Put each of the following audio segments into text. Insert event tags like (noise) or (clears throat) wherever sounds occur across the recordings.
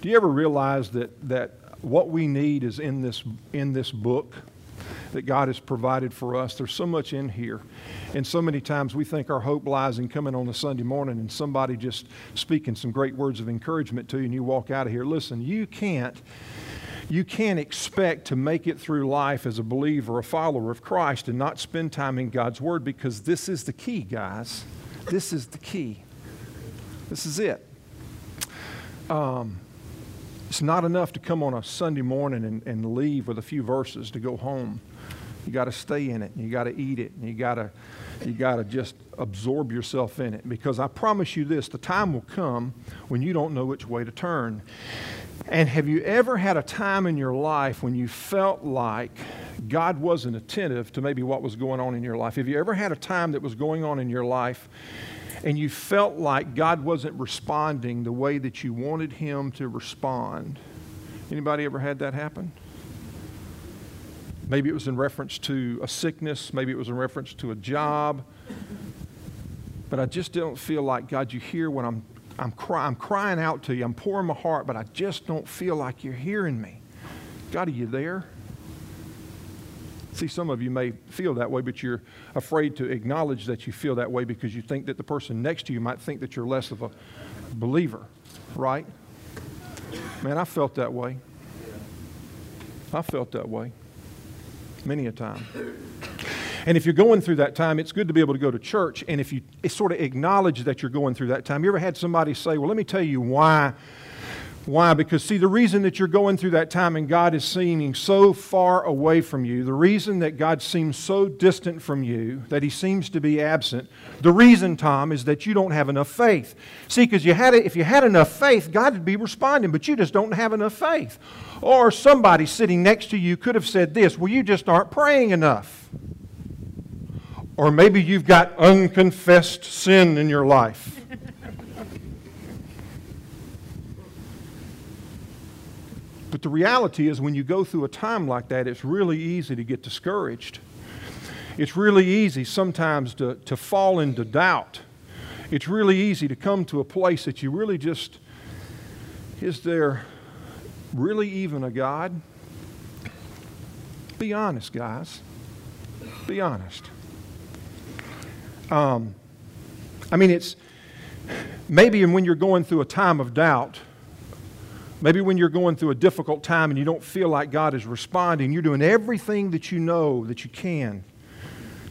Do you ever realize that, that what we need is in this, in this book that God has provided for us? There's so much in here. And so many times we think our hope lies in coming on a Sunday morning and somebody just speaking some great words of encouragement to you and you walk out of here. Listen, you can't you can't expect to make it through life as a believer, a follower of Christ, and not spend time in God's Word because this is the key, guys. This is the key. This is it. Um, it's not enough to come on a Sunday morning and, and leave with a few verses to go home. You got to stay in it, you got to eat it, you got to you got to just absorb yourself in it because I promise you this the time will come when you don't know which way to turn. And have you ever had a time in your life when you felt like God wasn't attentive to maybe what was going on in your life? Have you ever had a time that was going on in your life and you felt like God wasn't responding the way that you wanted him to respond? Anybody ever had that happen? Maybe it was in reference to a sickness, maybe it was in reference to a job. But I just don't feel like, God, you hear what I'm I'm, cry, I'm crying out to you. I'm pouring my heart, but I just don't feel like you're hearing me. God, are you there? See, some of you may feel that way, but you're afraid to acknowledge that you feel that way because you think that the person next to you might think that you're less of a believer, right? Man, I felt that way. I felt that way many a time. And if you're going through that time, it's good to be able to go to church. And if you sort of acknowledge that you're going through that time, you ever had somebody say, Well, let me tell you why. Why? Because, see, the reason that you're going through that time and God is seeming so far away from you, the reason that God seems so distant from you, that He seems to be absent, the reason, Tom, is that you don't have enough faith. See, because you had, if you had enough faith, God would be responding, but you just don't have enough faith. Or somebody sitting next to you could have said this Well, you just aren't praying enough. Or maybe you've got unconfessed sin in your life. But the reality is, when you go through a time like that, it's really easy to get discouraged. It's really easy sometimes to, to fall into doubt. It's really easy to come to a place that you really just, is there really even a God? Be honest, guys. Be honest. Um, I mean, it's maybe when you're going through a time of doubt, maybe when you're going through a difficult time and you don't feel like God is responding, you're doing everything that you know that you can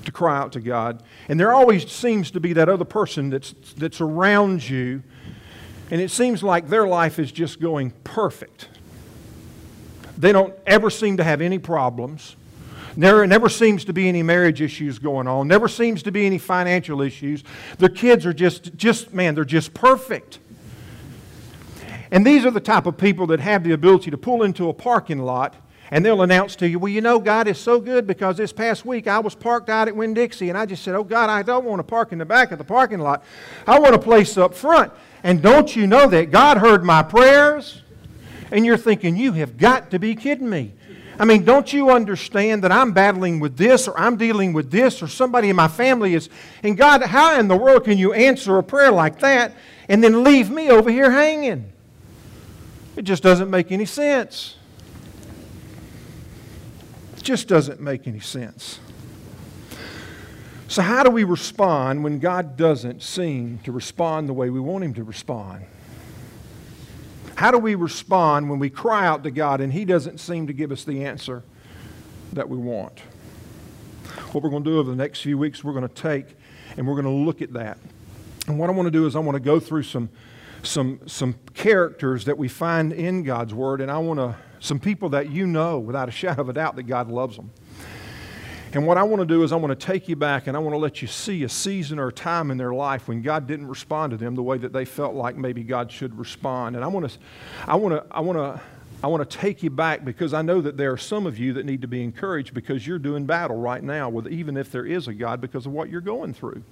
to cry out to God. And there always seems to be that other person that's, that's around you, and it seems like their life is just going perfect. They don't ever seem to have any problems. Never, never seems to be any marriage issues going on. Never seems to be any financial issues. Their kids are just, just man, they're just perfect. And these are the type of people that have the ability to pull into a parking lot and they'll announce to you, well, you know, God is so good because this past week I was parked out at Winn Dixie and I just said, oh, God, I don't want to park in the back of the parking lot. I want a place up front. And don't you know that God heard my prayers? And you're thinking, you have got to be kidding me. I mean, don't you understand that I'm battling with this or I'm dealing with this or somebody in my family is. And God, how in the world can you answer a prayer like that and then leave me over here hanging? It just doesn't make any sense. It just doesn't make any sense. So, how do we respond when God doesn't seem to respond the way we want Him to respond? How do we respond when we cry out to God and He doesn't seem to give us the answer that we want? What we're going to do over the next few weeks, we're going to take and we're going to look at that. And what I want to do is I want to go through some, some, some characters that we find in God's Word, and I want to, some people that you know without a shadow of a doubt that God loves them. And what I want to do is I want to take you back and I want to let you see a season or a time in their life when God didn't respond to them the way that they felt like maybe God should respond. And I want to, I want to, I want to, I want to take you back because I know that there are some of you that need to be encouraged because you're doing battle right now with even if there is a God because of what you're going through.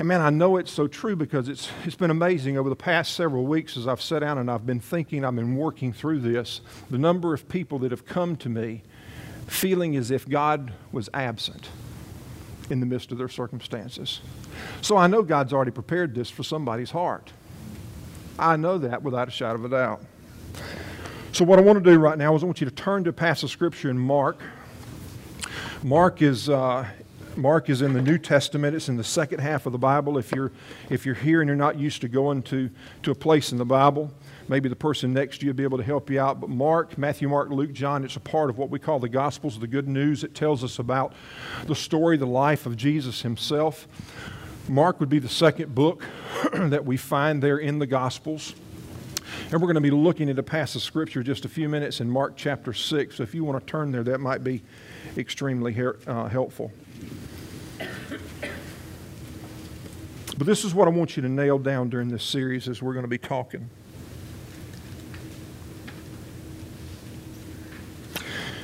And man, I know it's so true because it's, it's been amazing over the past several weeks as I've sat down and I've been thinking, I've been working through this, the number of people that have come to me feeling as if God was absent in the midst of their circumstances. So I know God's already prepared this for somebody's heart. I know that without a shadow of a doubt. So, what I want to do right now is I want you to turn to a passage of Scripture in Mark. Mark is, uh, Mark is in the New Testament. It's in the second half of the Bible. If you're, if you're here and you're not used to going to, to a place in the Bible, maybe the person next to you will be able to help you out. But Mark, Matthew, Mark, Luke, John, it's a part of what we call the Gospels, the good news. It tells us about the story, the life of Jesus himself. Mark would be the second book (clears throat) that we find there in the Gospels. And we're going to be looking at a passage of Scripture just a few minutes in Mark chapter 6. So if you want to turn there, that might be extremely uh, helpful. But this is what I want you to nail down during this series as we're going to be talking.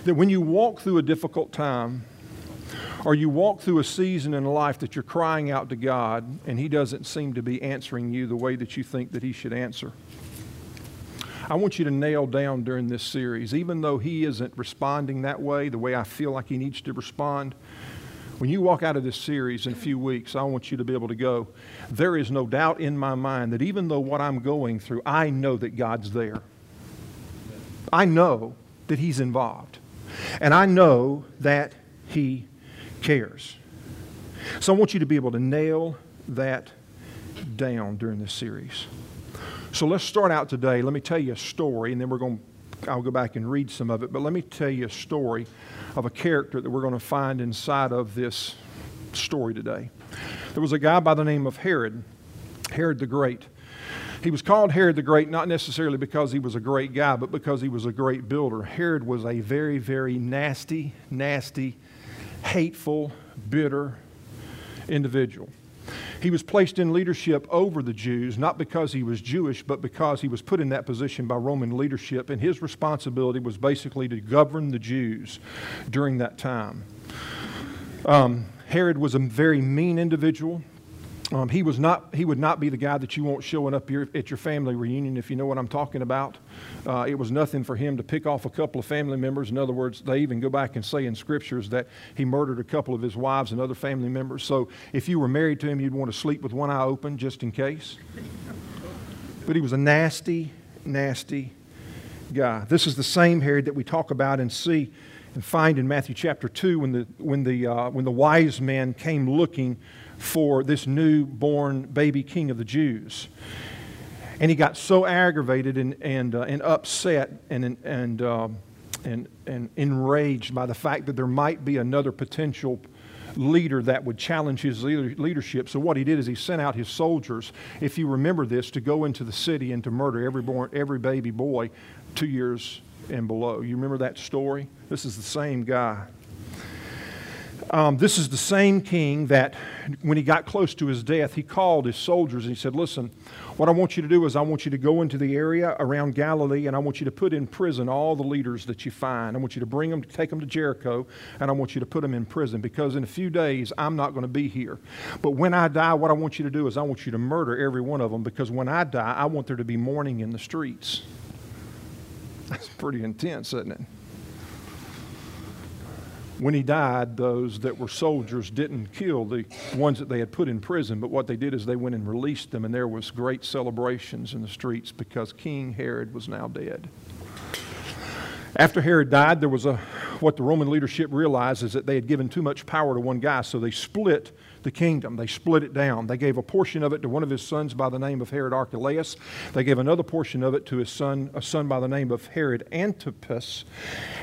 That when you walk through a difficult time, or you walk through a season in life that you're crying out to God and He doesn't seem to be answering you the way that you think that He should answer. I want you to nail down during this series, even though he isn't responding that way, the way I feel like he needs to respond. When you walk out of this series in a few weeks, I want you to be able to go. There is no doubt in my mind that even though what I'm going through, I know that God's there. I know that He's involved. And I know that He cares. So I want you to be able to nail that down during this series. So let's start out today. Let me tell you a story, and then we're going to, I'll go back and read some of it. But let me tell you a story of a character that we're going to find inside of this story today. There was a guy by the name of Herod, Herod the Great. He was called Herod the Great not necessarily because he was a great guy, but because he was a great builder. Herod was a very, very nasty, nasty, hateful, bitter individual. He was placed in leadership over the Jews, not because he was Jewish, but because he was put in that position by Roman leadership, and his responsibility was basically to govern the Jews during that time. Um, Herod was a very mean individual. Um, he, was not, he would not be the guy that you want showing up here at your family reunion, if you know what I'm talking about. Uh, it was nothing for him to pick off a couple of family members. In other words, they even go back and say in scriptures that he murdered a couple of his wives and other family members. So if you were married to him, you'd want to sleep with one eye open just in case. But he was a nasty, nasty guy. This is the same Herod that we talk about and see and find in Matthew chapter 2 when the, when the, uh, when the wise men came looking for this newborn baby king of the Jews. And he got so aggravated and, and, uh, and upset and, and, uh, and, and enraged by the fact that there might be another potential leader that would challenge his leadership. So what he did is he sent out his soldiers, if you remember this, to go into the city and to murder every, born, every baby boy two years and below. You remember that story? This is the same guy. Um, this is the same king that, when he got close to his death, he called his soldiers and he said, Listen, what I want you to do is I want you to go into the area around Galilee and I want you to put in prison all the leaders that you find. I want you to bring them, take them to Jericho, and I want you to put them in prison because in a few days I'm not going to be here. But when I die, what I want you to do is I want you to murder every one of them because when I die, I want there to be mourning in the streets. That's pretty intense, isn't it? When he died, those that were soldiers didn't kill the ones that they had put in prison, but what they did is they went and released them, and there was great celebrations in the streets because King Herod was now dead. After Herod died, there was a what the Roman leadership realized is that they had given too much power to one guy, so they split the kingdom. They split it down. They gave a portion of it to one of his sons by the name of Herod Archelaus. They gave another portion of it to his son, a son by the name of Herod Antipas.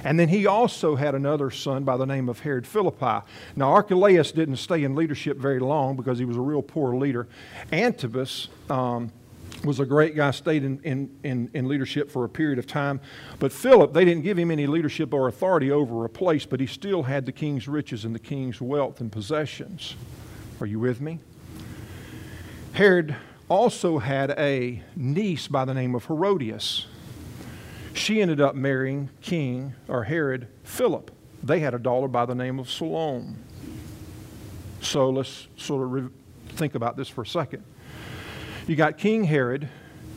And then he also had another son by the name of Herod Philippi. Now, Archelaus didn't stay in leadership very long because he was a real poor leader. Antipas, um, was a great guy, stayed in, in, in, in, leadership for a period of time. But Philip, they didn't give him any leadership or authority over a place, but he still had the king's riches and the king's wealth and possessions. Are you with me? Herod also had a niece by the name of Herodias. She ended up marrying King or Herod Philip. They had a daughter by the name of Salome. So let's sort of think about this for a second. You got King Herod,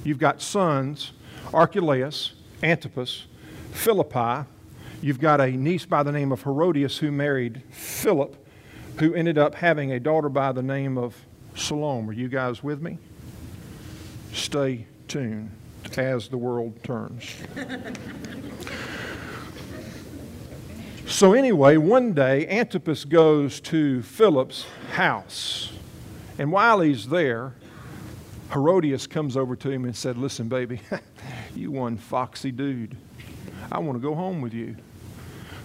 you've got sons, Archelaus, Antipas, Philippi, you've got a niece by the name of Herodias who married Philip, who ended up having a daughter by the name of Salome. Are you guys with me? Stay tuned. as the world turns. (laughs) so, anyway, one day Antipas goes to Philip's house. And while he's there, Herodias comes over to him and said, Listen, baby, (laughs) you one foxy dude. I want to go home with you.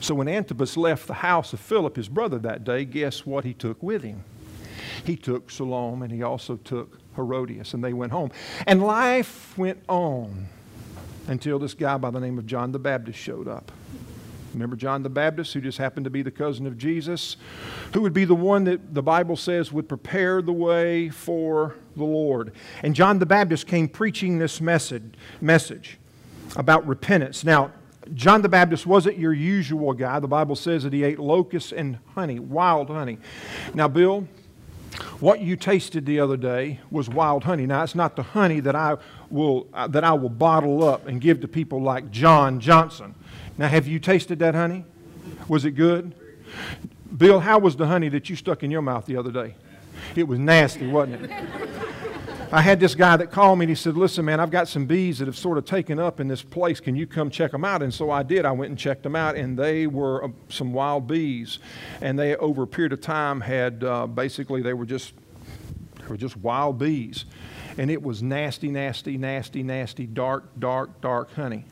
So when Antipas left the house of Philip, his brother, that day, guess what he took with him? He took Salome and he also took Herodias, and they went home. And life went on until this guy by the name of John the Baptist showed up. Remember John the Baptist, who just happened to be the cousin of Jesus, who would be the one that the Bible says would prepare the way for the Lord. And John the Baptist came preaching this message, message about repentance. Now, John the Baptist wasn't your usual guy. The Bible says that he ate locusts and honey, wild honey. Now, Bill, what you tasted the other day was wild honey. Now, it's not the honey that I will, uh, that I will bottle up and give to people like John Johnson. Now, have you tasted that honey? Was it good? Bill, how was the honey that you stuck in your mouth the other day? It was nasty, wasn't it? I had this guy that called me and he said, Listen, man, I've got some bees that have sort of taken up in this place. Can you come check them out? And so I did. I went and checked them out, and they were uh, some wild bees. And they, over a period of time, had uh, basically, they were just, they were just wild bees. And it was nasty, nasty, nasty, nasty, dark, dark, dark honey.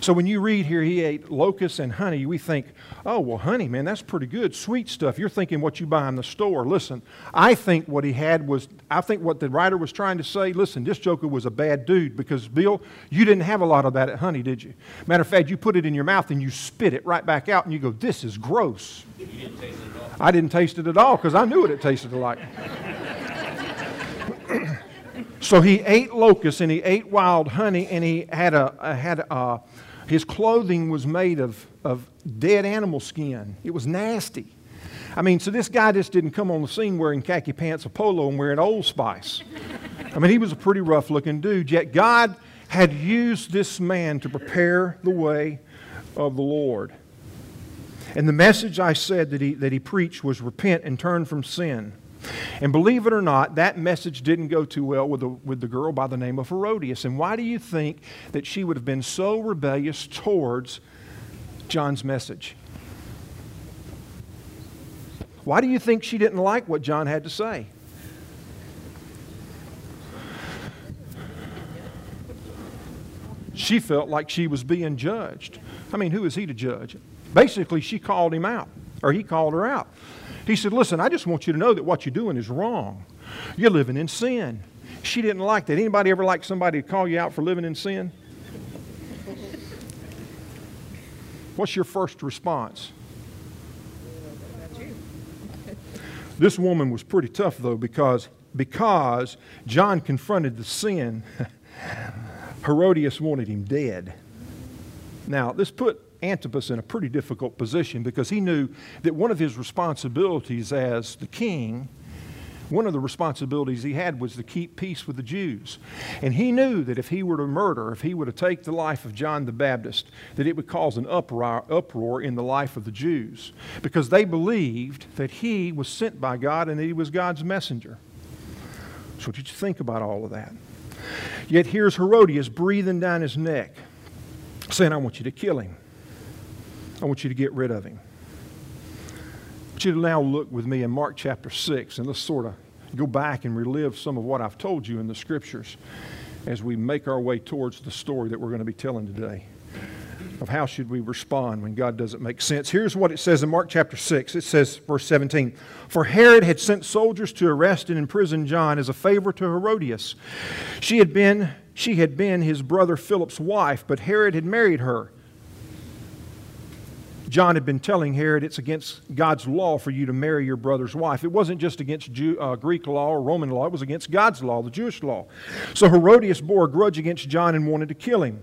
So when you read here, he ate locusts and honey, we think, oh, well, honey, man, that's pretty good, sweet stuff. You're thinking what you buy in the store. Listen, I think what he had was, I think what the writer was trying to say, listen, this joker was a bad dude because, Bill, you didn't have a lot of that at honey, did you? Matter of fact, you put it in your mouth and you spit it right back out and you go, this is gross. Didn't I didn't taste it at all because I knew what it tasted like. (clears throat) So he ate locusts and he ate wild honey and he had a, had a, his clothing was made of, of dead animal skin. It was nasty. I mean, so this guy just didn't come on the scene wearing khaki pants, a polo, and wearing Old Spice. I mean, he was a pretty rough looking dude. Yet God had used this man to prepare the way of the Lord. And the message I said that he, that he preached was repent and turn from sin. And believe it or not, that message didn't go too well with the, with the girl by the name of Herodias. And why do you think that she would have been so rebellious towards John's message? Why do you think she didn't like what John had to say? She felt like she was being judged. I mean, who is he to judge? Basically, she called him out, or he called her out. He said, Listen, I just want you to know that what you're doing is wrong. You're living in sin. She didn't like that. Anybody ever like somebody to call you out for living in sin? What's your first response? This woman was pretty tough though because because John confronted the sin, (laughs) Herodias wanted him dead. Now, this put Antipas in a pretty difficult position because he knew that one of his responsibilities as the king, one of the responsibilities he had was to keep peace with the Jews. And he knew that if he were to murder, if he were to take the life of John the Baptist, that it would cause an uproar, uproar in the life of the Jews because they believed that he was sent by God and that he was God's messenger. So, what did you think about all of that? Yet here's Herodias breathing down his neck, saying, I want you to kill him. I want you to get rid of him. I want you to now look with me in Mark chapter 6 and let's sort of go back and relive some of what I've told you in the scriptures as we make our way towards the story that we're going to be telling today of how should we respond when God doesn't make sense. Here's what it says in Mark chapter 6. It says, verse 17, For Herod had sent soldiers to arrest and imprison John as a favor to Herodias. She had been, she had been his brother Philip's wife, but Herod had married her. John had been telling Herod it's against God's law for you to marry your brother's wife. It wasn't just against Jew, uh, Greek law or Roman law, it was against God's law, the Jewish law. So Herodias bore a grudge against John and wanted to kill him.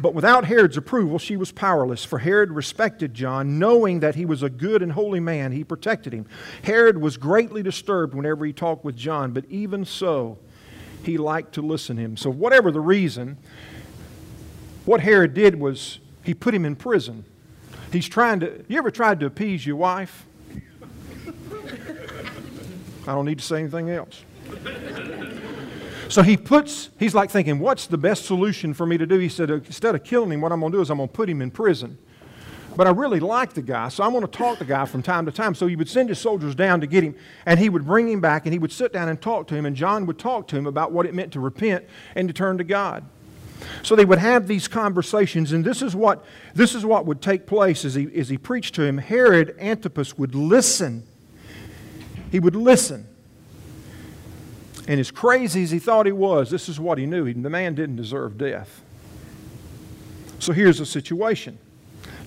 But without Herod's approval, she was powerless, for Herod respected John, knowing that he was a good and holy man. He protected him. Herod was greatly disturbed whenever he talked with John, but even so, he liked to listen to him. So, whatever the reason, what Herod did was he put him in prison. He's trying to, you ever tried to appease your wife? I don't need to say anything else. So he puts, he's like thinking, what's the best solution for me to do? He said, instead of killing him, what I'm going to do is I'm going to put him in prison. But I really like the guy, so I'm going to talk to the guy from time to time. So he would send his soldiers down to get him, and he would bring him back, and he would sit down and talk to him, and John would talk to him about what it meant to repent and to turn to God. So they would have these conversations, and this is what, this is what would take place as he, as he preached to him. Herod Antipas would listen. He would listen. And as crazy as he thought he was, this is what he knew. The man didn't deserve death. So here's the situation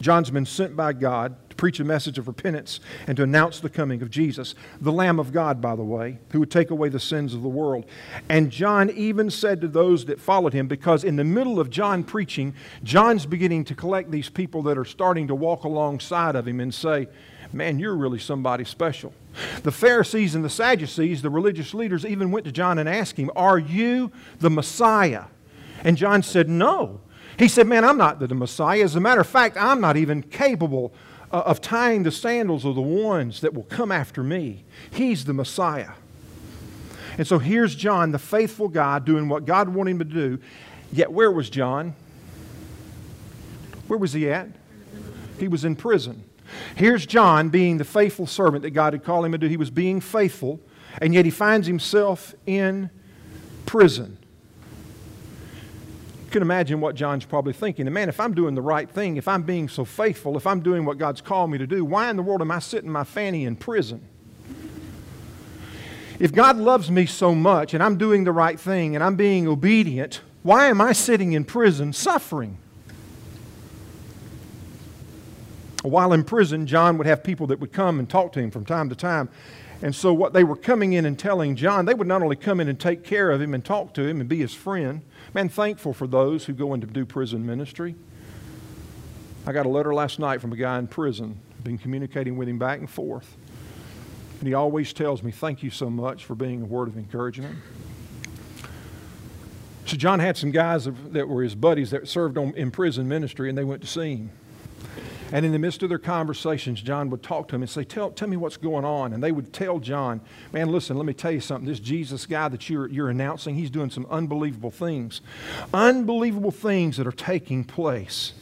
John's been sent by God preach a message of repentance and to announce the coming of Jesus, the Lamb of God, by the way, who would take away the sins of the world. And John even said to those that followed him, because in the middle of John preaching, John's beginning to collect these people that are starting to walk alongside of him and say, Man, you're really somebody special. The Pharisees and the Sadducees, the religious leaders, even went to John and asked him, Are you the Messiah? And John said, No. He said, Man, I'm not the Messiah. As a matter of fact, I'm not even capable uh, of tying the sandals of the ones that will come after me. He's the Messiah. And so here's John, the faithful guy, doing what God wanted him to do. Yet, where was John? Where was he at? He was in prison. Here's John being the faithful servant that God had called him to do. He was being faithful, and yet he finds himself in prison. Can imagine what John's probably thinking. And man, if I'm doing the right thing, if I'm being so faithful, if I'm doing what God's called me to do, why in the world am I sitting my fanny in prison? If God loves me so much and I'm doing the right thing and I'm being obedient, why am I sitting in prison suffering? While in prison, John would have people that would come and talk to him from time to time. And so, what they were coming in and telling John, they would not only come in and take care of him and talk to him and be his friend, Man, thankful for those who go in to do prison ministry. I got a letter last night from a guy in prison. Been communicating with him back and forth. And he always tells me, Thank you so much for being a word of encouragement. So, John had some guys that were his buddies that served on, in prison ministry, and they went to see him. And in the midst of their conversations, John would talk to them and say, tell, tell me what's going on. And they would tell John, Man, listen, let me tell you something. This Jesus guy that you're, you're announcing, he's doing some unbelievable things. Unbelievable things that are taking place.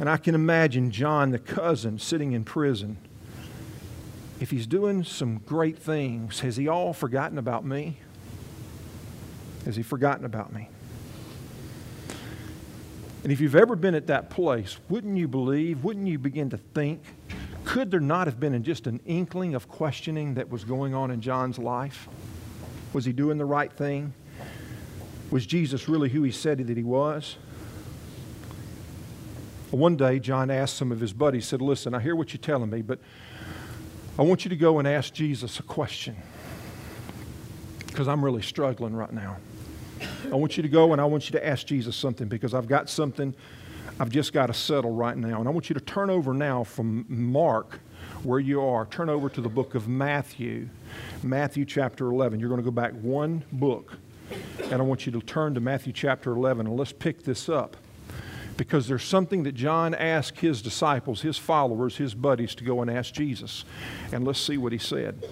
And I can imagine John, the cousin, sitting in prison. If he's doing some great things, has he all forgotten about me? Has he forgotten about me? And if you've ever been at that place, wouldn't you believe, wouldn't you begin to think, could there not have been just an inkling of questioning that was going on in John's life? Was he doing the right thing? Was Jesus really who he said that he was? One day, John asked some of his buddies, said, Listen, I hear what you're telling me, but I want you to go and ask Jesus a question because I'm really struggling right now. I want you to go and I want you to ask Jesus something because I've got something I've just got to settle right now. And I want you to turn over now from Mark, where you are, turn over to the book of Matthew, Matthew chapter 11. You're going to go back one book, and I want you to turn to Matthew chapter 11, and let's pick this up. Because there's something that John asked his disciples, his followers, his buddies to go and ask Jesus. And let's see what he said.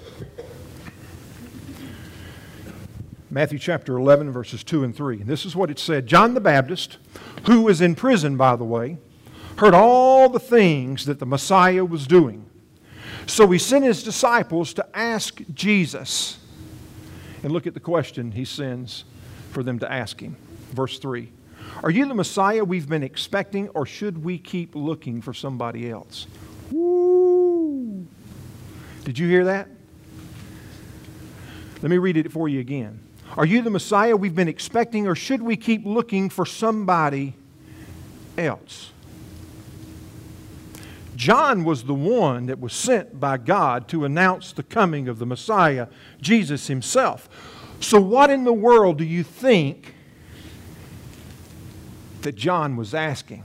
Matthew chapter 11, verses 2 and 3. This is what it said John the Baptist, who was in prison, by the way, heard all the things that the Messiah was doing. So he sent his disciples to ask Jesus. And look at the question he sends for them to ask him. Verse 3 Are you the Messiah we've been expecting, or should we keep looking for somebody else? Woo! Did you hear that? Let me read it for you again. Are you the Messiah we've been expecting, or should we keep looking for somebody else? John was the one that was sent by God to announce the coming of the Messiah, Jesus himself. So, what in the world do you think that John was asking?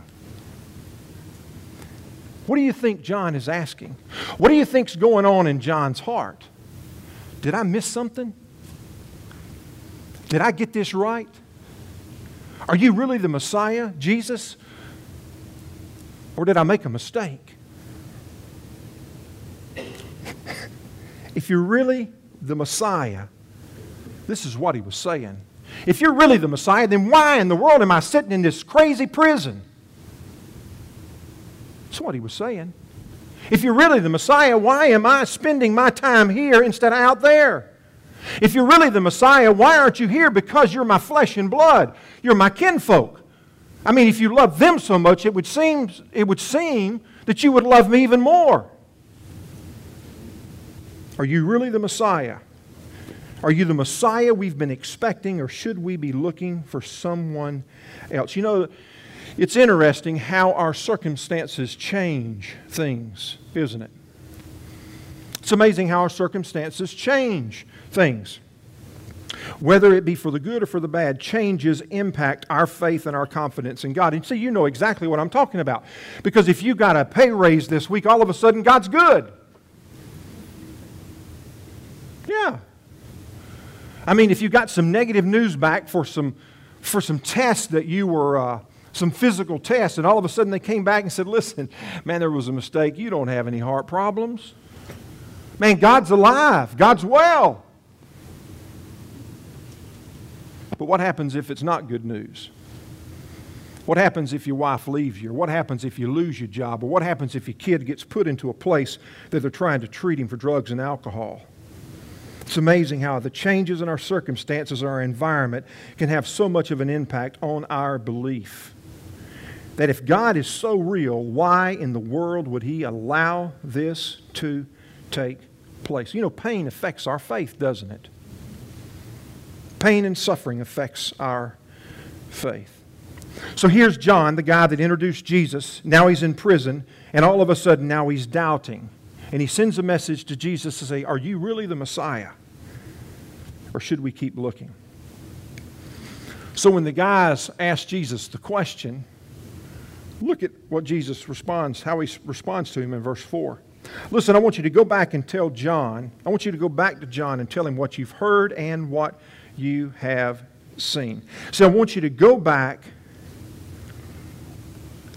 What do you think John is asking? What do you think's going on in John's heart? Did I miss something? Did I get this right? Are you really the Messiah, Jesus? Or did I make a mistake? if you're really the Messiah, this is what he was saying. If you're really the Messiah, then why in the world am I sitting in this crazy prison? That's what he was saying. If you're really the Messiah, why am I spending my time here instead of out there? If you're really the Messiah, why aren't you here? Because you're my flesh and blood. You're my kinfolk. I mean, if you love them so much, it would seem, it would seem that you would love me even more. Are you really the Messiah? Are you the Messiah we've been expecting, or should we be looking for someone else? You know, it's interesting how our circumstances change things, isn't it? It's amazing how our circumstances change things. Whether it be for the good or for the bad, changes impact our faith and our confidence in God. And see, you know exactly what I'm talking about. Because if you got a pay raise this week, all of a sudden God's good. Yeah. I mean, if you got some negative news back for some, for some tests that you were, uh, some physical tests, and all of a sudden they came back and said, listen, man, there was a mistake. You don't have any heart problems. Man, God's alive. God's well. But what happens if it's not good news? What happens if your wife leaves you? Or what happens if you lose your job? Or what happens if your kid gets put into a place that they're trying to treat him for drugs and alcohol? It's amazing how the changes in our circumstances, our environment, can have so much of an impact on our belief. That if God is so real, why in the world would He allow this to take place? You know, pain affects our faith, doesn't it? Pain and suffering affects our faith. So here's John, the guy that introduced Jesus. Now he's in prison, and all of a sudden now he's doubting. And he sends a message to Jesus to say, Are you really the Messiah? Or should we keep looking? So when the guys ask Jesus the question, look at what Jesus responds, how he responds to him in verse 4. Listen, I want you to go back and tell John, I want you to go back to John and tell him what you've heard and what you have seen. So I want you to go back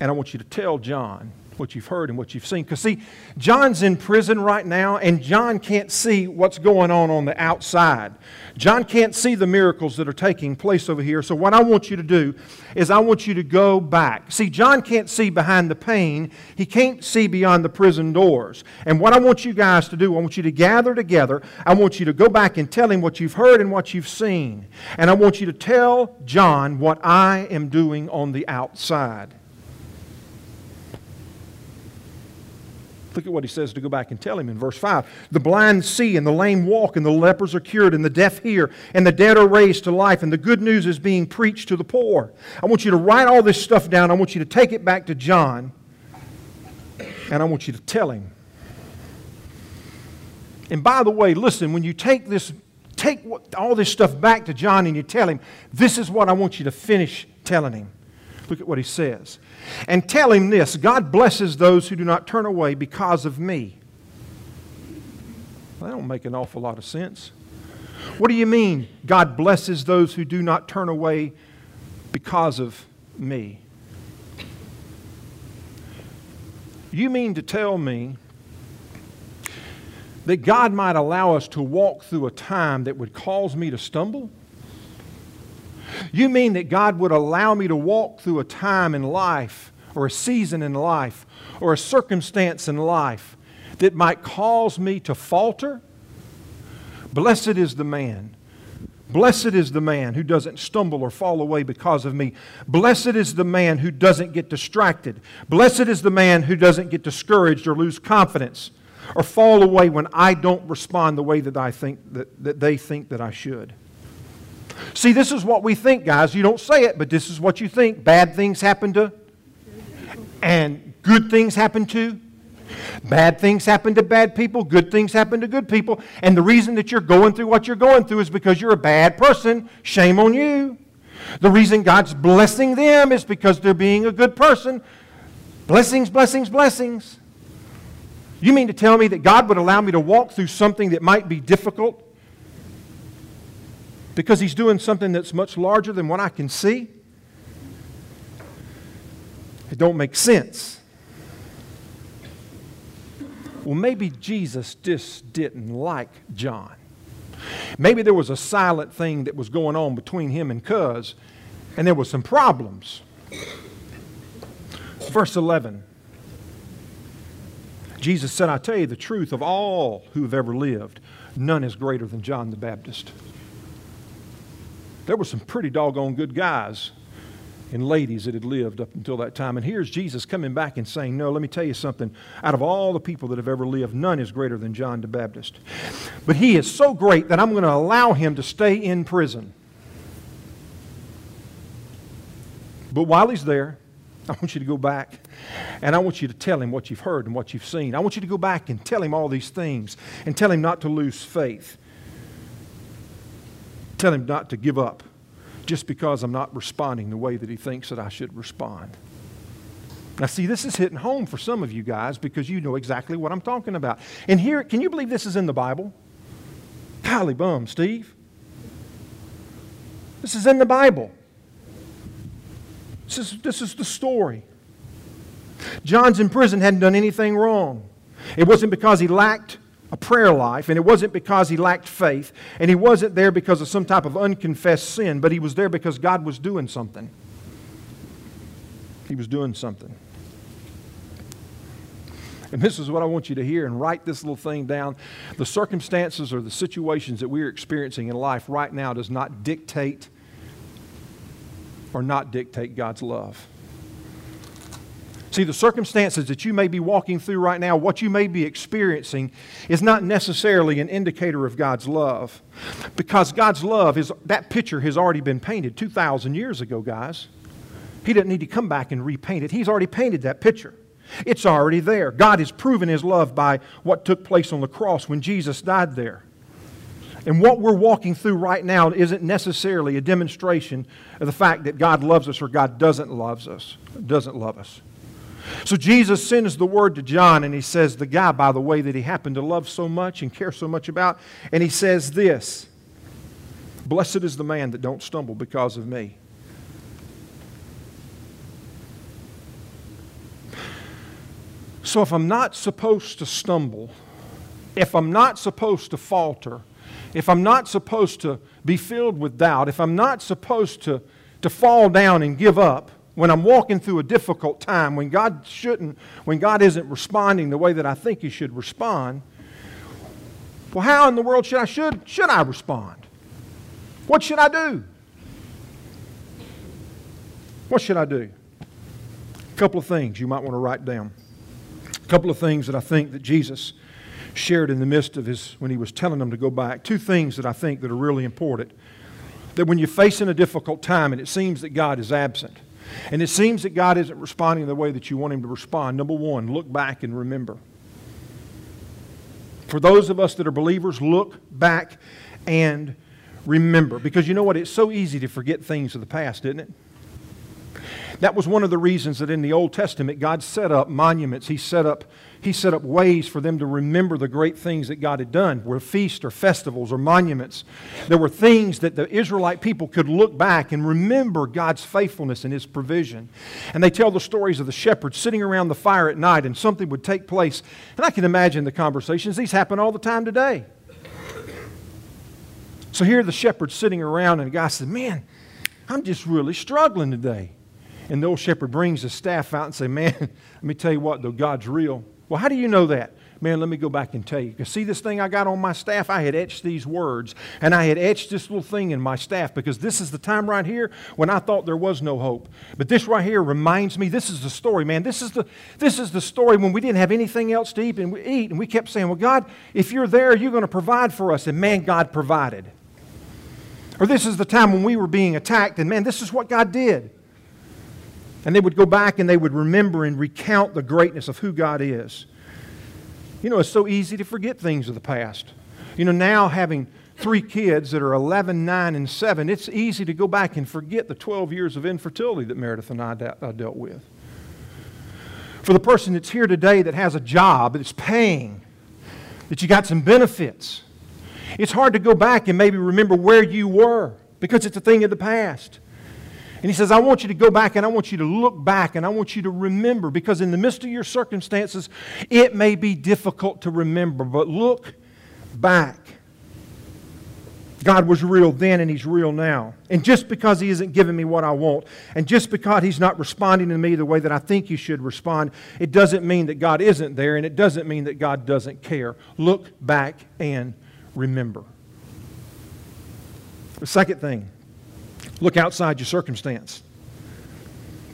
and I want you to tell John what you've heard and what you've seen. Because, see, John's in prison right now, and John can't see what's going on on the outside. John can't see the miracles that are taking place over here. So, what I want you to do is, I want you to go back. See, John can't see behind the pain, he can't see beyond the prison doors. And what I want you guys to do, I want you to gather together. I want you to go back and tell him what you've heard and what you've seen. And I want you to tell John what I am doing on the outside. Look at what he says to go back and tell him in verse 5. The blind see, and the lame walk, and the lepers are cured, and the deaf hear, and the dead are raised to life, and the good news is being preached to the poor. I want you to write all this stuff down. I want you to take it back to John, and I want you to tell him. And by the way, listen, when you take this, take all this stuff back to John and you tell him, this is what I want you to finish telling him. Look at what he says. And tell him this God blesses those who do not turn away because of me. That don't make an awful lot of sense. What do you mean, God blesses those who do not turn away because of me? You mean to tell me that God might allow us to walk through a time that would cause me to stumble? You mean that God would allow me to walk through a time in life or a season in life or a circumstance in life that might cause me to falter? Blessed is the man. Blessed is the man who doesn't stumble or fall away because of me. Blessed is the man who doesn't get distracted. Blessed is the man who doesn't get discouraged or lose confidence or fall away when I don't respond the way that I think that, that they think that I should. See, this is what we think, guys. You don't say it, but this is what you think. Bad things happen to, and good things happen to. Bad things happen to bad people, good things happen to good people. And the reason that you're going through what you're going through is because you're a bad person. Shame on you. The reason God's blessing them is because they're being a good person. Blessings, blessings, blessings. You mean to tell me that God would allow me to walk through something that might be difficult because he's doing something that's much larger than what I can see? It don't make sense. Well, maybe Jesus just didn't like John. Maybe there was a silent thing that was going on between him and Cuz, and there was some problems. Verse 11 Jesus said, I tell you the truth of all who have ever lived, none is greater than John the Baptist. There were some pretty doggone good guys and ladies that had lived up until that time. And here's Jesus coming back and saying, No, let me tell you something. Out of all the people that have ever lived, none is greater than John the Baptist. But he is so great that I'm going to allow him to stay in prison. But while he's there, I want you to go back and I want you to tell him what you've heard and what you've seen. I want you to go back and tell him all these things and tell him not to lose faith. Tell him not to give up just because I'm not responding the way that he thinks that I should respond. Now, see, this is hitting home for some of you guys because you know exactly what I'm talking about. And here, can you believe this is in the Bible? Golly bum, Steve. This is in the Bible. This is, this is the story. John's in prison, hadn't done anything wrong. It wasn't because he lacked a prayer life, and it wasn't because he lacked faith, and he wasn't there because of some type of unconfessed sin, but he was there because God was doing something. He was doing something. And this is what I want you to hear and write this little thing down. The circumstances or the situations that we're experiencing in life right now does not dictate or not dictate God's love. See, the circumstances that you may be walking through right now, what you may be experiencing, is not necessarily an indicator of God's love. Because God's love is, that picture has already been painted 2,000 years ago, guys. He doesn't need to come back and repaint it. He's already painted that picture. It's already there. God has proven His love by what took place on the cross when Jesus died there. And what we're walking through right now isn't necessarily a demonstration of the fact that God loves us or God doesn't love us. Doesn't love us. So Jesus sends the word to John, and he says, the guy, by the way, that he happened to love so much and care so much about, and he says this Blessed is the man that don't stumble because of me. So if I'm not supposed to stumble, if I'm not supposed to falter, if I'm not supposed to be filled with doubt, if I'm not supposed to, to fall down and give up, when I'm walking through a difficult time, when God shouldn't, when God isn't responding the way that I think He should respond, well, how in the world should I should should I respond? What should I do? What should I do? A couple of things you might want to write down. A couple of things that I think that Jesus shared in the midst of his when he was telling them to go back. Two things that I think that are really important. That when you're facing a difficult time and it seems that God is absent, and it seems that God isn't responding the way that you want Him to respond. Number one, look back and remember. For those of us that are believers, look back and remember. Because you know what? It's so easy to forget things of the past, isn't it? That was one of the reasons that in the Old Testament, God set up monuments. He set up he set up ways for them to remember the great things that God had done, were feasts or festivals or monuments. There were things that the Israelite people could look back and remember God's faithfulness and His provision. And they tell the stories of the shepherds sitting around the fire at night and something would take place. And I can imagine the conversations. These happen all the time today. So here the shepherds sitting around, and a guy said, Man, I'm just really struggling today. And the old shepherd brings his staff out and say, Man, (laughs) let me tell you what, though God's real. Well, how do you know that? Man, let me go back and tell you. Because see this thing I got on my staff? I had etched these words, and I had etched this little thing in my staff because this is the time right here when I thought there was no hope. But this right here reminds me, this is the story, man. This is the, this is the story when we didn't have anything else to eat and, we eat, and we kept saying, Well, God, if you're there, you're going to provide for us. And man, God provided. Or this is the time when we were being attacked, and man, this is what God did. And they would go back and they would remember and recount the greatness of who God is. You know, it's so easy to forget things of the past. You know, now having three kids that are 11, 9, and 7, it's easy to go back and forget the 12 years of infertility that Meredith and I de- uh, dealt with. For the person that's here today that has a job that's paying, that you got some benefits, it's hard to go back and maybe remember where you were because it's a thing of the past. And he says, I want you to go back and I want you to look back and I want you to remember because in the midst of your circumstances, it may be difficult to remember, but look back. God was real then and He's real now. And just because He isn't giving me what I want, and just because He's not responding to me the way that I think He should respond, it doesn't mean that God isn't there, and it doesn't mean that God doesn't care. Look back and remember. The second thing, look outside your circumstance.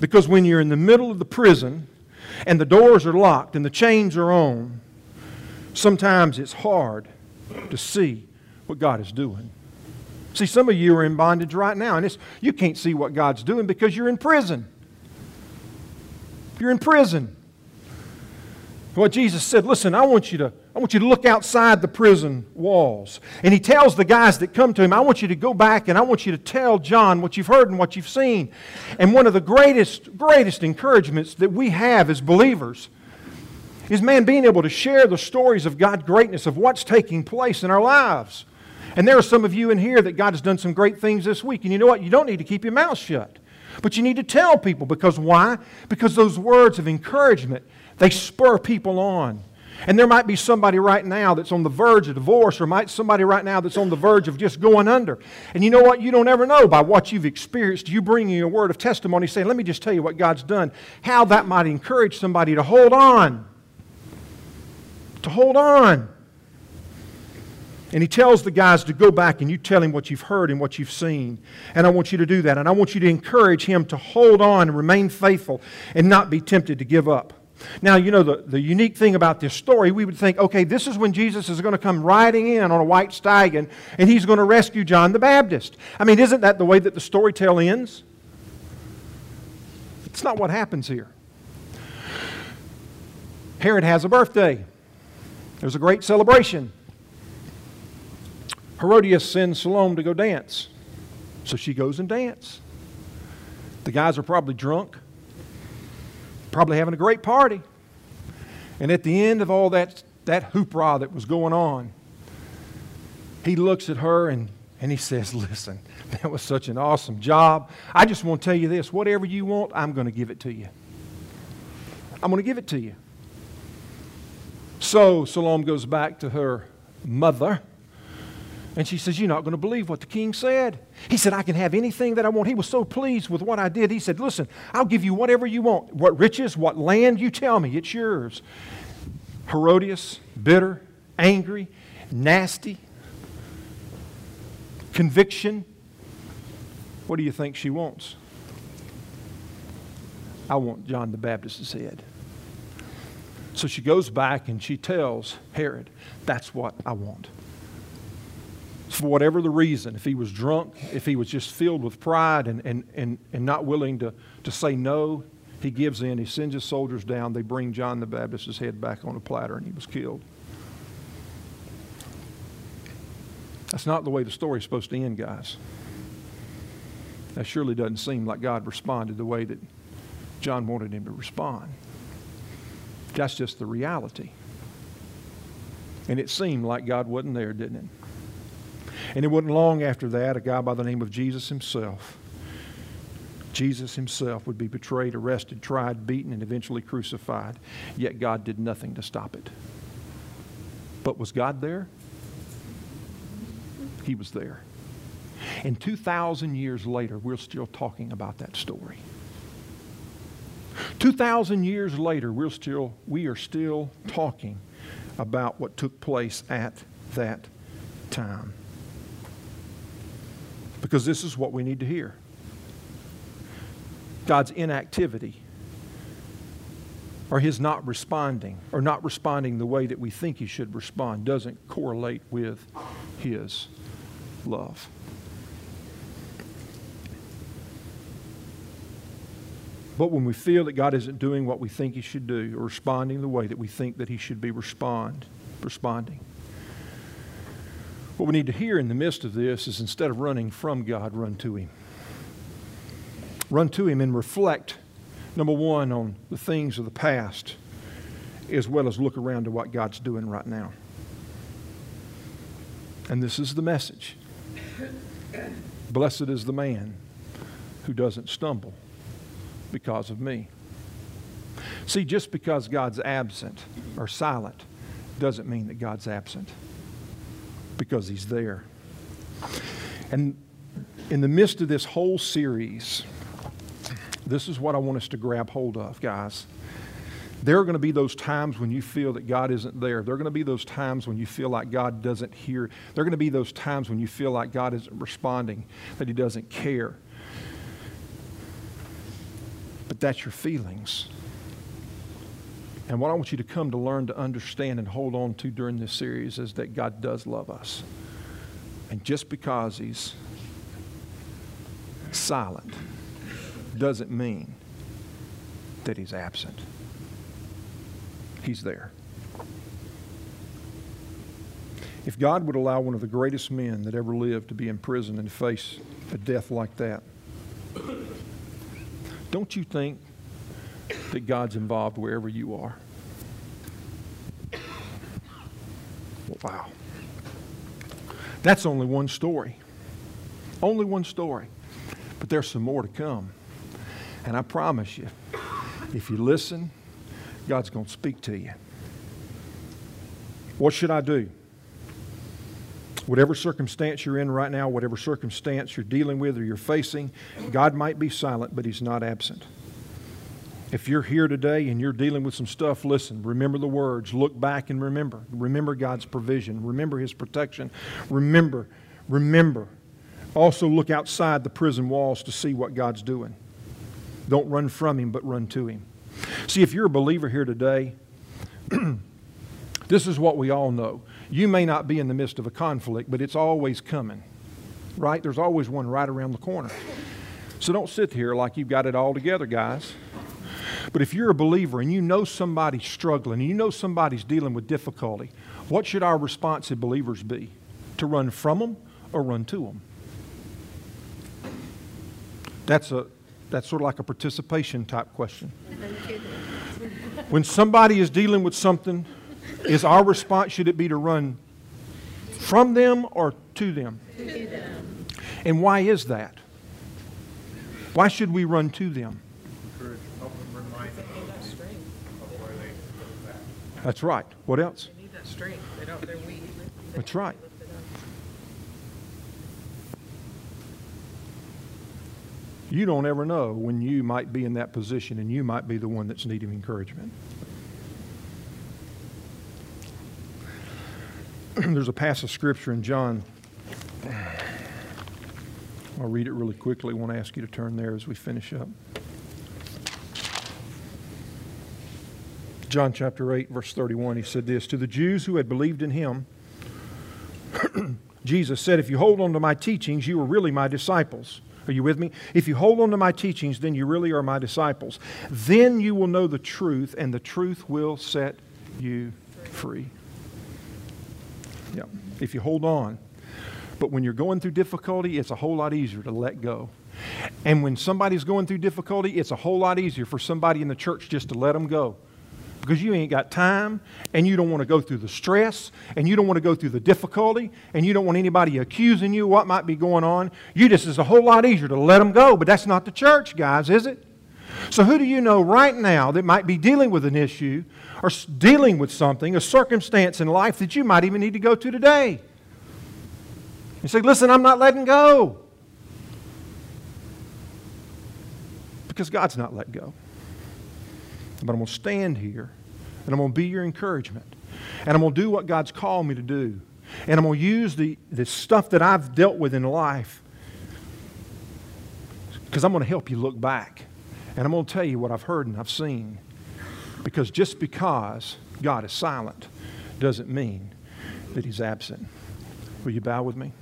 Because when you're in the middle of the prison and the doors are locked and the chains are on, sometimes it's hard to see what God is doing. See, some of you are in bondage right now, and you can't see what God's doing because you're in prison. You're in prison. What Jesus said, listen, I want you to I want you to look outside the prison walls. And he tells the guys that come to him, I want you to go back and I want you to tell John what you've heard and what you've seen. And one of the greatest, greatest encouragements that we have as believers is, man, being able to share the stories of God's greatness, of what's taking place in our lives. And there are some of you in here that God has done some great things this week. And you know what? You don't need to keep your mouth shut. But you need to tell people because why? Because those words of encouragement, they spur people on. And there might be somebody right now that's on the verge of divorce, or might somebody right now that's on the verge of just going under. And you know what? You don't ever know by what you've experienced. You bringing a word of testimony saying, Let me just tell you what God's done, how that might encourage somebody to hold on. To hold on. And he tells the guys to go back and you tell him what you've heard and what you've seen. And I want you to do that. And I want you to encourage him to hold on and remain faithful and not be tempted to give up. Now, you know, the, the unique thing about this story, we would think, okay, this is when Jesus is going to come riding in on a white stallion and he's going to rescue John the Baptist. I mean, isn't that the way that the story tale ends? It's not what happens here. Herod has a birthday. There's a great celebration. Herodias sends Salome to go dance. So she goes and dance. The guys are probably drunk probably having a great party. And at the end of all that, that hoopla that was going on, he looks at her and, and he says, Listen, (laughs) that was such an awesome job. I just want to tell you this whatever you want, I'm going to give it to you. I'm going to give it to you. So Salome goes back to her mother and she says, You're not going to believe what the king said. He said, I can have anything that I want. He was so pleased with what I did. He said, Listen, I'll give you whatever you want. What riches, what land, you tell me. It's yours. Herodias, bitter, angry, nasty, conviction. What do you think she wants? I want John the Baptist's head. So she goes back and she tells Herod, That's what I want for whatever the reason, if he was drunk, if he was just filled with pride and, and, and, and not willing to, to say no, he gives in. He sends his soldiers down. They bring John the Baptist's head back on a platter, and he was killed. That's not the way the story's supposed to end, guys. That surely doesn't seem like God responded the way that John wanted him to respond. That's just the reality. And it seemed like God wasn't there, didn't it? And it wasn't long after that, a guy by the name of Jesus himself, Jesus himself would be betrayed, arrested, tried, beaten, and eventually crucified. Yet God did nothing to stop it. But was God there? He was there. And 2,000 years later, we're still talking about that story. 2,000 years later, we're still, we are still talking about what took place at that time because this is what we need to hear. God's inactivity or his not responding or not responding the way that we think he should respond doesn't correlate with his love. But when we feel that God isn't doing what we think he should do or responding the way that we think that he should be respond, responding, what we need to hear in the midst of this is instead of running from God, run to Him. Run to Him and reflect, number one, on the things of the past, as well as look around to what God's doing right now. And this is the message Blessed is the man who doesn't stumble because of me. See, just because God's absent or silent doesn't mean that God's absent because He's there. And in the midst of this whole series, this is what I want us to grab hold of, guys. There are going to be those times when you feel that God isn't there. There are going to be those times when you feel like God doesn't hear. There are going to be those times when you feel like God isn't responding, that He doesn't care. But that's your feelings. And what I want you to come to learn to understand and hold on to during this series is that God does love us. And just because He's silent doesn't mean that He's absent. He's there. If God would allow one of the greatest men that ever lived to be in prison and face a death like that, don't you think that God's involved wherever you are? Wow. That's only one story. Only one story. But there's some more to come. And I promise you, if you listen, God's going to speak to you. What should I do? Whatever circumstance you're in right now, whatever circumstance you're dealing with or you're facing, God might be silent, but He's not absent. If you're here today and you're dealing with some stuff, listen, remember the words, look back and remember. Remember God's provision, remember His protection. Remember, remember. Also, look outside the prison walls to see what God's doing. Don't run from Him, but run to Him. See, if you're a believer here today, (clears throat) this is what we all know. You may not be in the midst of a conflict, but it's always coming, right? There's always one right around the corner. So don't sit here like you've got it all together, guys. But if you're a believer and you know somebody's struggling, and you know somebody's dealing with difficulty, what should our response as believers be? To run from them or run to them? That's a that's sort of like a participation type question. When somebody is dealing with something, is our response, should it be to run from them or to them? To them. And why is that? Why should we run to them? That's right. What else? They need that strength. They don't, they're weak. That's right. You don't ever know when you might be in that position and you might be the one that's needing encouragement. (clears throat) There's a passage of scripture in John. I'll read it really quickly. I want to ask you to turn there as we finish up. John chapter 8, verse 31, he said this To the Jews who had believed in him, (clears throat) Jesus said, If you hold on to my teachings, you are really my disciples. Are you with me? If you hold on to my teachings, then you really are my disciples. Then you will know the truth, and the truth will set you free. Yeah. If you hold on. But when you're going through difficulty, it's a whole lot easier to let go. And when somebody's going through difficulty, it's a whole lot easier for somebody in the church just to let them go because you ain't got time and you don't want to go through the stress and you don't want to go through the difficulty and you don't want anybody accusing you what might be going on. You just, it's a whole lot easier to let them go, but that's not the church, guys, is it? So, who do you know right now that might be dealing with an issue or dealing with something, a circumstance in life that you might even need to go to today? You say, listen, I'm not letting go. Because God's not let go. But I'm going to stand here and I'm going to be your encouragement. And I'm going to do what God's called me to do. And I'm going to use the, the stuff that I've dealt with in life because I'm going to help you look back. And I'm going to tell you what I've heard and I've seen. Because just because God is silent doesn't mean that He's absent. Will you bow with me?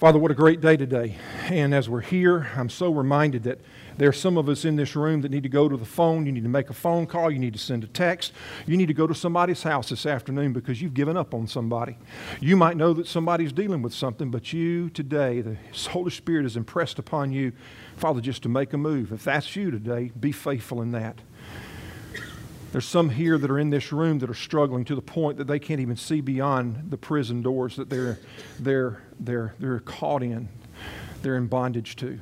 Father, what a great day today. And as we're here, I'm so reminded that there are some of us in this room that need to go to the phone. You need to make a phone call. You need to send a text. You need to go to somebody's house this afternoon because you've given up on somebody. You might know that somebody's dealing with something, but you today, the Holy Spirit is impressed upon you, Father, just to make a move. If that's you today, be faithful in that. There's some here that are in this room that are struggling to the point that they can't even see beyond the prison doors that they're, they're, they're, they're caught in, they're in bondage to.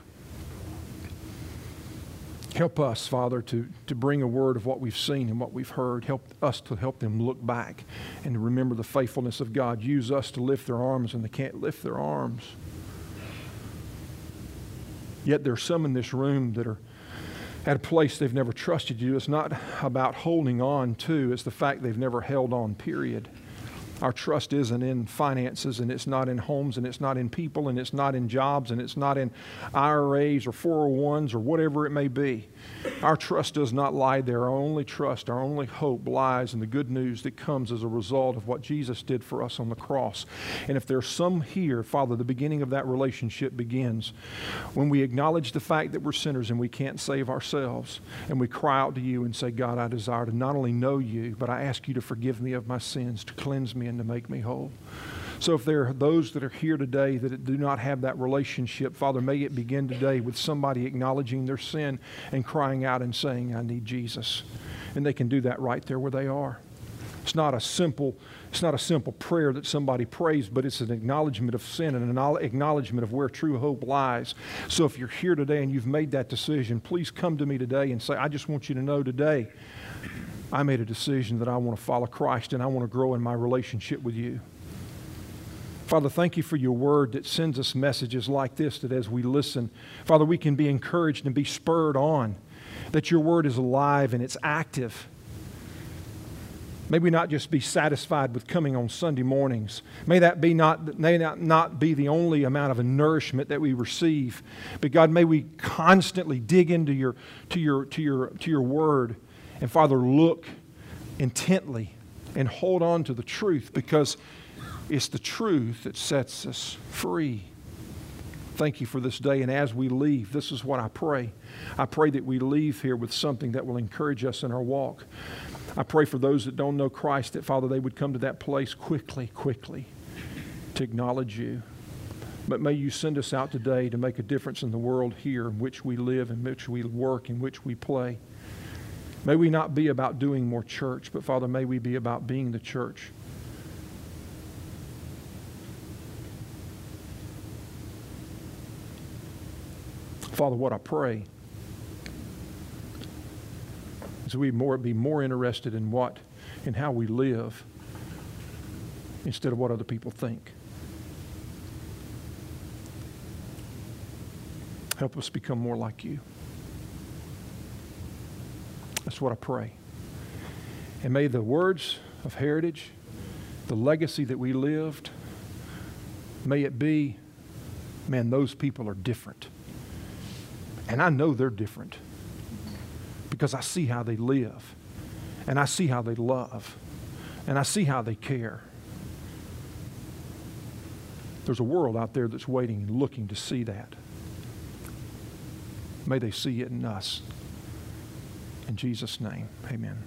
Help us, Father, to, to bring a word of what we've seen and what we've heard. Help us to help them look back and to remember the faithfulness of God. Use us to lift their arms when they can't lift their arms. Yet there are some in this room that are at a place they've never trusted you. It's not about holding on to, it's the fact they've never held on, period. Our trust isn't in finances, and it's not in homes, and it's not in people, and it's not in jobs, and it's not in IRAs or 401s or whatever it may be. Our trust does not lie there. Our only trust, our only hope lies in the good news that comes as a result of what Jesus did for us on the cross. And if there's some here, Father, the beginning of that relationship begins when we acknowledge the fact that we're sinners and we can't save ourselves, and we cry out to you and say, God, I desire to not only know you, but I ask you to forgive me of my sins, to cleanse me and to make me whole. So if there are those that are here today that do not have that relationship, Father, may it begin today with somebody acknowledging their sin and crying out and saying, I need Jesus. And they can do that right there where they are. It's not a simple it's not a simple prayer that somebody prays, but it's an acknowledgement of sin and an acknowledgement of where true hope lies. So if you're here today and you've made that decision, please come to me today and say, I just want you to know today I made a decision that I want to follow Christ and I want to grow in my relationship with you. Father, thank you for your word that sends us messages like this that as we listen, Father, we can be encouraged and be spurred on, that your word is alive and it's active. May we not just be satisfied with coming on Sunday mornings. May that be not, may not, not be the only amount of nourishment that we receive. But God, may we constantly dig into your, to, your, to, your, to your word and Father, look intently and hold on to the truth because it's the truth that sets us free. Thank you for this day. And as we leave, this is what I pray. I pray that we leave here with something that will encourage us in our walk. I pray for those that don't know Christ that, Father, they would come to that place quickly, quickly to acknowledge you. But may you send us out today to make a difference in the world here in which we live, in which we work, in which we play. May we not be about doing more church, but Father, may we be about being the church. Father, what I pray is we more be more interested in what in how we live instead of what other people think. Help us become more like you. That's what I pray. And may the words of heritage, the legacy that we lived, may it be, man, those people are different. And I know they're different because I see how they live, and I see how they love, and I see how they care. There's a world out there that's waiting and looking to see that. May they see it in us. In Jesus' name, amen.